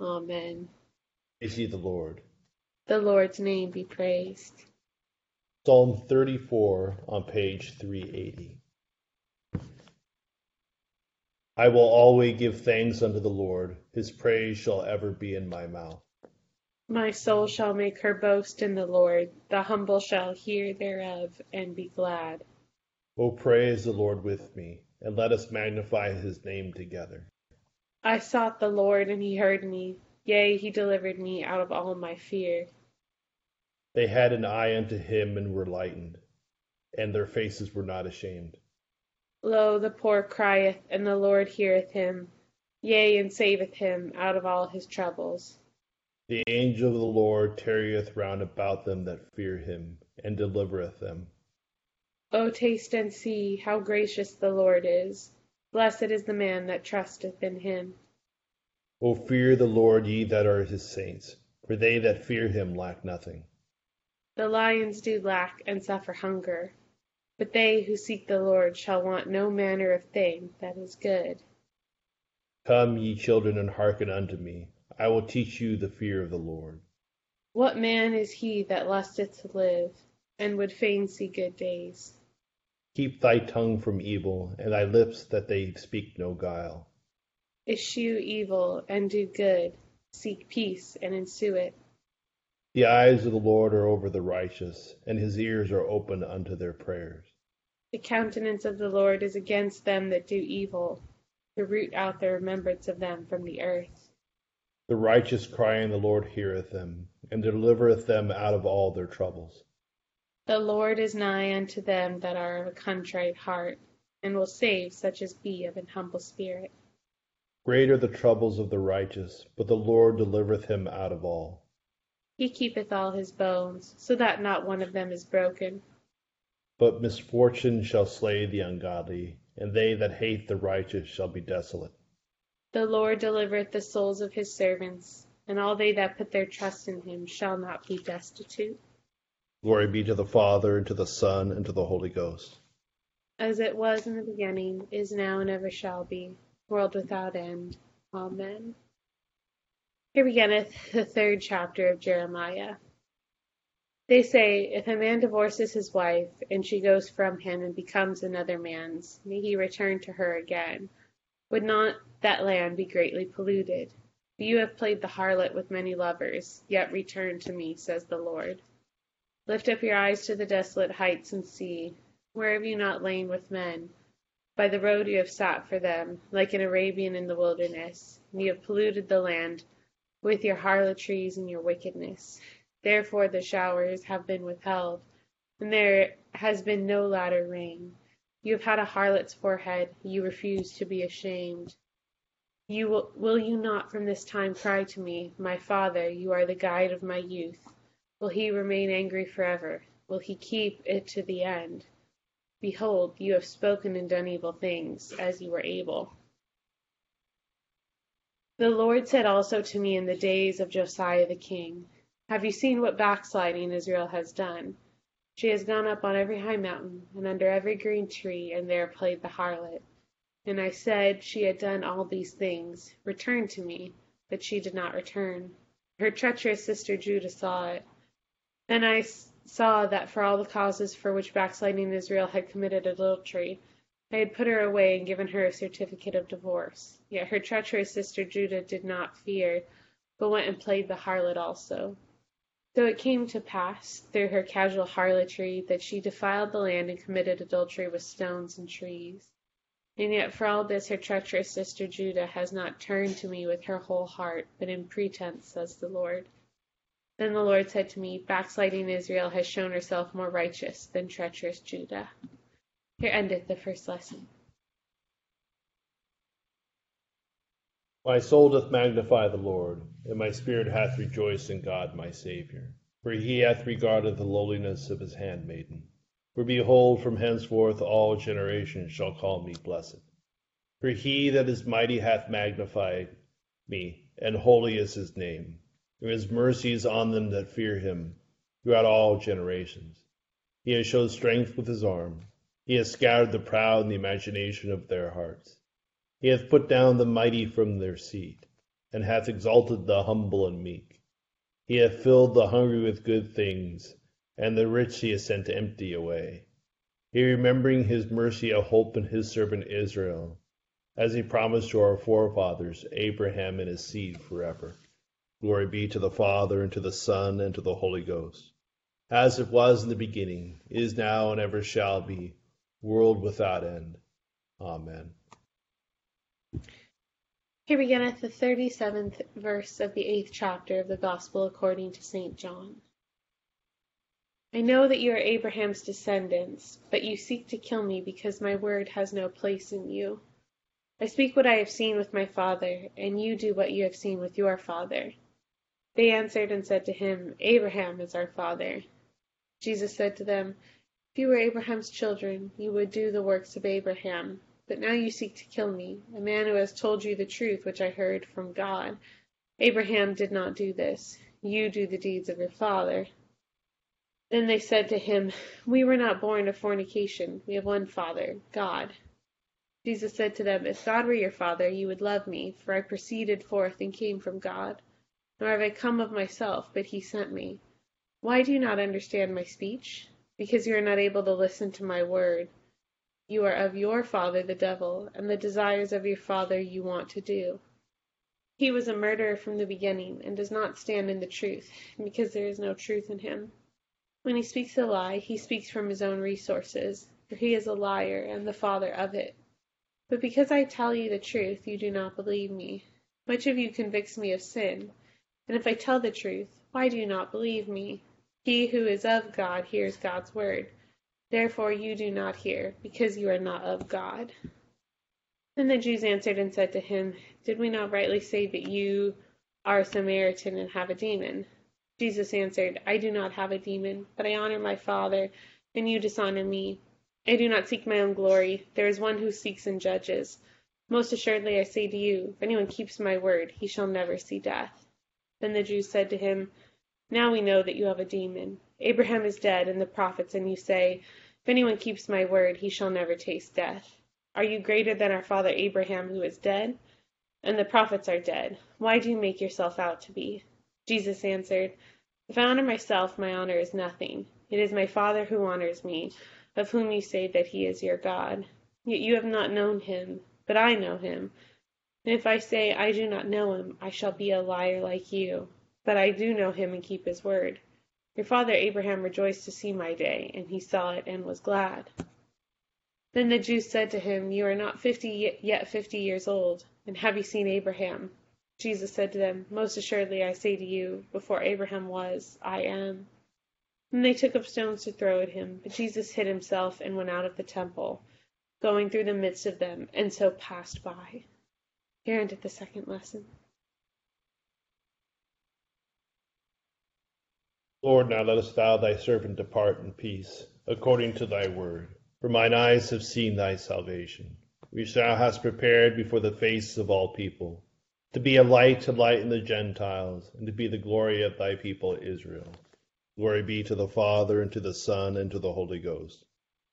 Amen. Praise ye the Lord. The Lord's name be praised. Psalm 34 on page 380. I will always give thanks unto the Lord. His praise shall ever be in my mouth. My soul shall make her boast in the Lord. The humble shall hear thereof and be glad. O praise the Lord with me, and let us magnify his name together. I sought the Lord, and he heard me. Yea, he delivered me out of all my fear. They had an eye unto him and were lightened, and their faces were not ashamed. Lo, the poor crieth, and the Lord heareth him, yea, and saveth him out of all his troubles. The angel of the Lord tarrieth round about them that fear him, and delivereth them. O taste and see how gracious the Lord is. Blessed is the man that trusteth in him. O fear the Lord, ye that are his saints, for they that fear him lack nothing. The lions do lack and suffer hunger but they who seek the Lord shall want no manner of thing that is good. Come, ye children, and hearken unto me. I will teach you the fear of the Lord. What man is he that lusteth to live, and would fain see good days? Keep thy tongue from evil, and thy lips that they speak no guile. Eschew evil, and do good. Seek peace, and ensue it. The eyes of the Lord are over the righteous, and his ears are open unto their prayers. The countenance of the Lord is against them that do evil, to root out the remembrance of them from the earth. The righteous cry, and the Lord heareth them, and delivereth them out of all their troubles. The Lord is nigh unto them that are of a contrite heart, and will save such as be of an humble spirit. Great are the troubles of the righteous, but the Lord delivereth him out of all. He keepeth all his bones, so that not one of them is broken. But misfortune shall slay the ungodly, and they that hate the righteous shall be desolate. The Lord delivereth the souls of his servants, and all they that put their trust in him shall not be destitute. Glory be to the Father, and to the Son, and to the Holy Ghost. As it was in the beginning, is now, and ever shall be, world without end. Amen. Here beginneth the third chapter of Jeremiah. They say, If a man divorces his wife, and she goes from him and becomes another man's, may he return to her again. Would not that land be greatly polluted? You have played the harlot with many lovers, yet return to me, says the Lord. Lift up your eyes to the desolate heights and see, where have you not lain with men? By the road you have sat for them, like an Arabian in the wilderness, and you have polluted the land with your harlotries and your wickedness. Therefore the showers have been withheld, and there has been no latter rain. You have had a harlot's forehead, you refuse to be ashamed. You will, will you not from this time cry to me, My Father, you are the guide of my youth? Will he remain angry forever? Will he keep it to the end? Behold, you have spoken and done evil things, as you were able. The Lord said also to me in the days of Josiah the king, Have you seen what backsliding Israel has done? She has gone up on every high mountain, and under every green tree, and there played the harlot. And I said, She had done all these things. Return to me. But she did not return. Her treacherous sister Judah saw it. Then I saw that for all the causes for which backsliding Israel had committed adultery, I had put her away and given her a certificate of divorce. Yet her treacherous sister Judah did not fear, but went and played the harlot also. So it came to pass, through her casual harlotry, that she defiled the land and committed adultery with stones and trees. And yet for all this her treacherous sister Judah has not turned to me with her whole heart, but in pretence, says the Lord. Then the Lord said to me, Backsliding Israel has shown herself more righteous than treacherous Judah. Here endeth the first lesson. My soul doth magnify the Lord, and my spirit hath rejoiced in God my Saviour. For he hath regarded the lowliness of his handmaiden. For behold, from henceforth all generations shall call me blessed. For he that is mighty hath magnified me, and holy is his name and his mercies on them that fear him throughout all generations. He has showed strength with his arm. He has scattered the proud in the imagination of their hearts. He hath put down the mighty from their seat, and hath exalted the humble and meek. He hath filled the hungry with good things, and the rich he hath sent empty away. He remembering his mercy a hope in his servant Israel, as he promised to our forefathers, Abraham and his seed forever. Glory be to the Father, and to the Son, and to the Holy Ghost, as it was in the beginning, is now, and ever shall be, world without end. Amen. Here beginneth the thirty seventh verse of the eighth chapter of the Gospel according to St. John. I know that you are Abraham's descendants, but you seek to kill me because my word has no place in you. I speak what I have seen with my father, and you do what you have seen with your father. They answered and said to him, Abraham is our father. Jesus said to them, If you were Abraham's children, you would do the works of Abraham. But now you seek to kill me, a man who has told you the truth which I heard from God. Abraham did not do this. You do the deeds of your father. Then they said to him, We were not born of fornication. We have one Father, God. Jesus said to them, If God were your Father, you would love me, for I proceeded forth and came from God nor have I come of myself, but he sent me. Why do you not understand my speech? Because you are not able to listen to my word. You are of your father the devil, and the desires of your father you want to do. He was a murderer from the beginning, and does not stand in the truth, because there is no truth in him. When he speaks a lie, he speaks from his own resources, for he is a liar and the father of it. But because I tell you the truth, you do not believe me. Which of you convicts me of sin? And if I tell the truth, why do you not believe me? He who is of God hears God's word. Therefore you do not hear, because you are not of God. Then the Jews answered and said to him, Did we not rightly say that you are a Samaritan and have a demon? Jesus answered, I do not have a demon, but I honor my Father, and you dishonor me. I do not seek my own glory. There is one who seeks and judges. Most assuredly I say to you, if anyone keeps my word, he shall never see death. Then the Jews said to him, Now we know that you have a demon. Abraham is dead, and the prophets, and you say, If anyone keeps my word, he shall never taste death. Are you greater than our father Abraham, who is dead? And the prophets are dead. Why do you make yourself out to be? Jesus answered, If I honor myself, my honor is nothing. It is my Father who honors me, of whom you say that he is your God. Yet you have not known him, but I know him. And if I say I do not know him, I shall be a liar like you. But I do know him and keep his word. Your father Abraham rejoiced to see my day, and he saw it and was glad. Then the Jews said to him, You are not fifty yet fifty years old, and have you seen Abraham? Jesus said to them, Most assuredly I say to you, before Abraham was, I am. Then they took up stones to throw at him, but Jesus hid himself and went out of the temple, going through the midst of them, and so passed by. Here ended the second lesson. Lord, now lettest thou thy servant depart in peace, according to thy word. For mine eyes have seen thy salvation, which thou hast prepared before the face of all people, to be a light to lighten the Gentiles, and to be the glory of thy people Israel. Glory be to the Father, and to the Son, and to the Holy Ghost,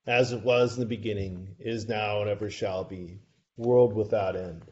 as it was in the beginning, is now, and ever shall be, world without end.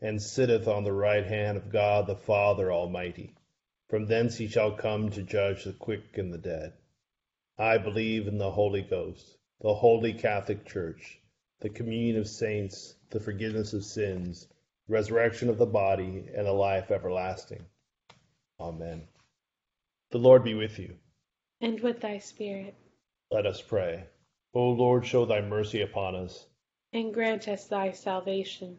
and sitteth on the right hand of God the Father Almighty. From thence he shall come to judge the quick and the dead. I believe in the Holy Ghost, the holy Catholic Church, the communion of saints, the forgiveness of sins, the resurrection of the body, and a life everlasting. Amen. The Lord be with you and with thy spirit. Let us pray. O Lord, show thy mercy upon us. And grant us thy salvation.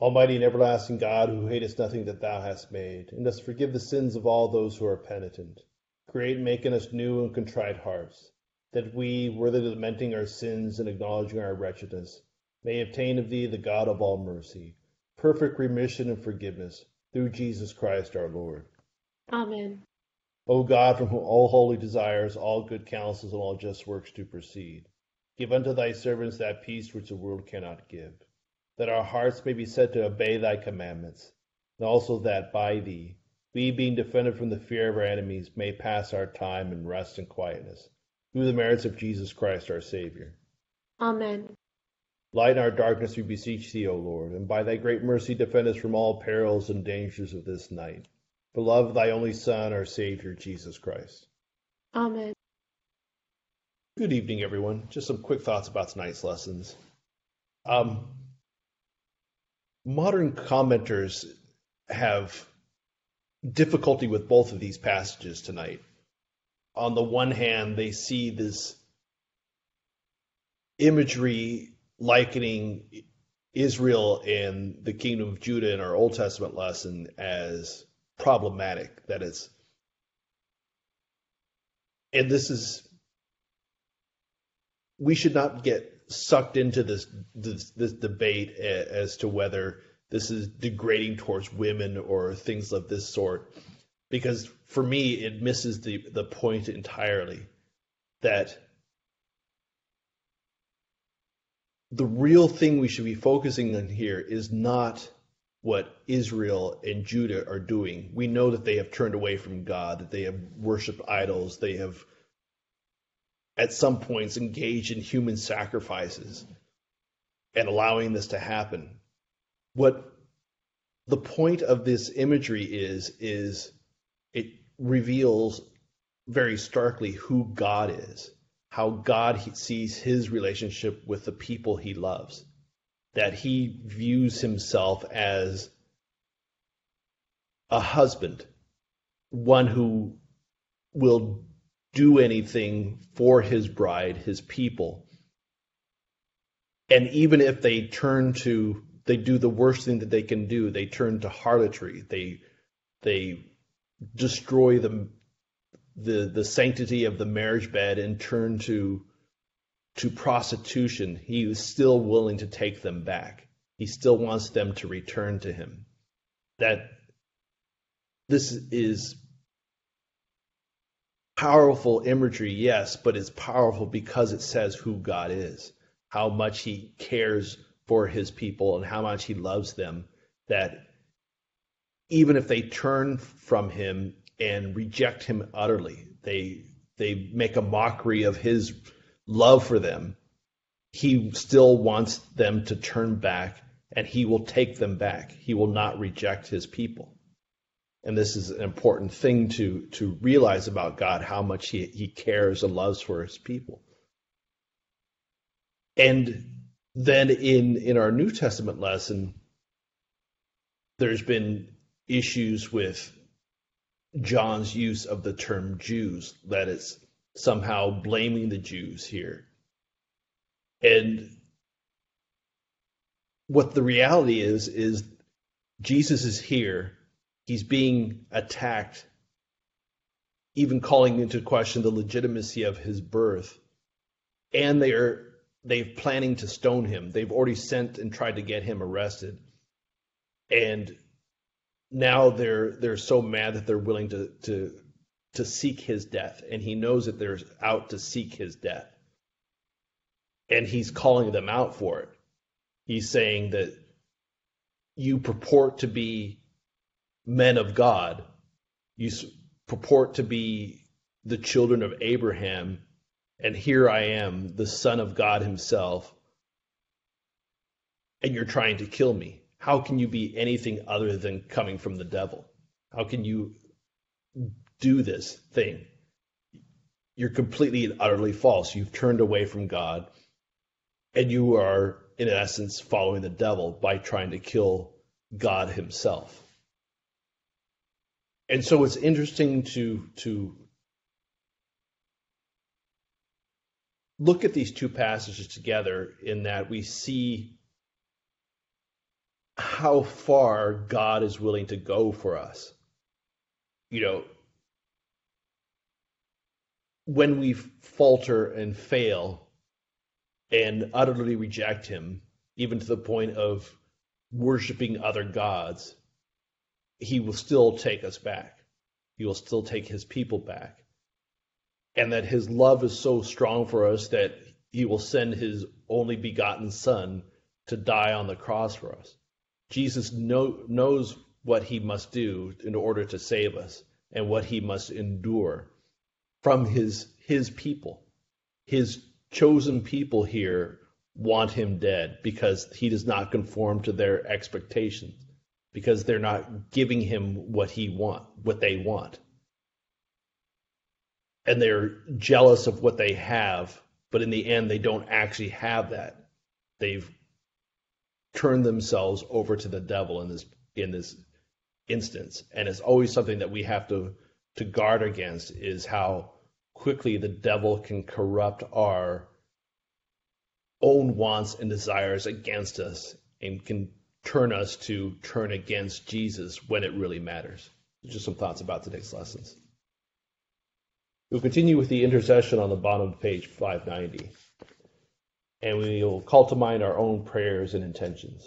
Almighty and everlasting God, who hatest nothing that thou hast made, and dost forgive the sins of all those who are penitent, create and make in us new and contrite hearts, that we, worthily lamenting our sins and acknowledging our wretchedness, may obtain of thee, the God of all mercy, perfect remission and forgiveness, through Jesus Christ our Lord. Amen. O God, from whom all holy desires, all good counsels, and all just works do proceed, give unto thy servants that peace which the world cannot give, that our hearts may be set to obey thy commandments, and also that by thee, we being defended from the fear of our enemies, may pass our time in rest and quietness, through the merits of Jesus Christ our Savior. Amen. Lighten our darkness, we beseech thee, O Lord, and by thy great mercy defend us from all perils and dangers of this night Beloved, thy only Son, our Savior, Jesus Christ. Amen. Good evening, everyone. Just some quick thoughts about tonight's lessons. Um, modern commenters have difficulty with both of these passages tonight. On the one hand, they see this imagery likening Israel and the kingdom of Judah in our Old Testament lesson as problematic that it's and this is we should not get sucked into this this, this debate as to whether this is degrading towards women or things of this sort because for me it misses the the point entirely that the real thing we should be focusing on here is not what Israel and Judah are doing. We know that they have turned away from God, that they have worshiped idols, they have at some points engaged in human sacrifices and allowing this to happen. What the point of this imagery is is it reveals very starkly who God is, how God sees his relationship with the people he loves that he views himself as a husband, one who will do anything for his bride, his people. And even if they turn to, they do the worst thing that they can do, they turn to harlotry. They, they destroy the, the, the sanctity of the marriage bed and turn to to prostitution, he is still willing to take them back. He still wants them to return to him. That this is powerful imagery, yes, but it's powerful because it says who God is. how much he cares for his people and how much he loves them that even if they turn from him and reject him utterly they they make a mockery of his love for them he still wants them to turn back and he will take them back he will not reject his people and this is an important thing to to realize about God how much he, he cares and loves for his people. And then in in our New Testament lesson there's been issues with John's use of the term Jews that it's somehow blaming the Jews here. And what the reality is is Jesus is here he's being attacked, even calling into question the legitimacy of his birth. And they are they're planning to stone him. They've already sent and tried to get him arrested. And now they're they're so mad that they're willing to to to seek his death. And he knows that they're out to seek his death. And he's calling them out for it. He's saying that you purport to be men of God. You purport to be the children of Abraham, and here I am, the Son of God Himself, and you're trying to kill me. How can you be anything other than coming from the devil? How can you do this thing? You're completely and utterly false. You've turned away from God, and you are, in essence, following the devil by trying to kill God Himself and so it's interesting to to look at these two passages together in that we see how far God is willing to go for us. You know, when we falter and fail and utterly reject Him, even to the point of worshiping other gods, he will still take us back. He will still take his people back. And that his love is so strong for us that he will send his only begotten son to die on the cross for us. Jesus know, knows what he must do in order to save us and what he must endure from his his people. His chosen people here want him dead because he does not conform to their expectations because they're not giving him what he want, what they want. And they're jealous of what they have, but in the end they don't actually have that. They've turned themselves over to the devil in this in this instance. And it's always something that we have to to guard against is how quickly the devil can corrupt our own wants and desires against us and can turn us to turn against Jesus when it really matters. Just some thoughts about today's lessons. We'll continue with the intercession on the bottom of page 590. And we will call to mind our own prayers and intentions.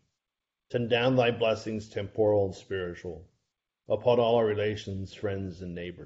Send down thy blessings, temporal and spiritual, upon all our relations, friends, and neighbors.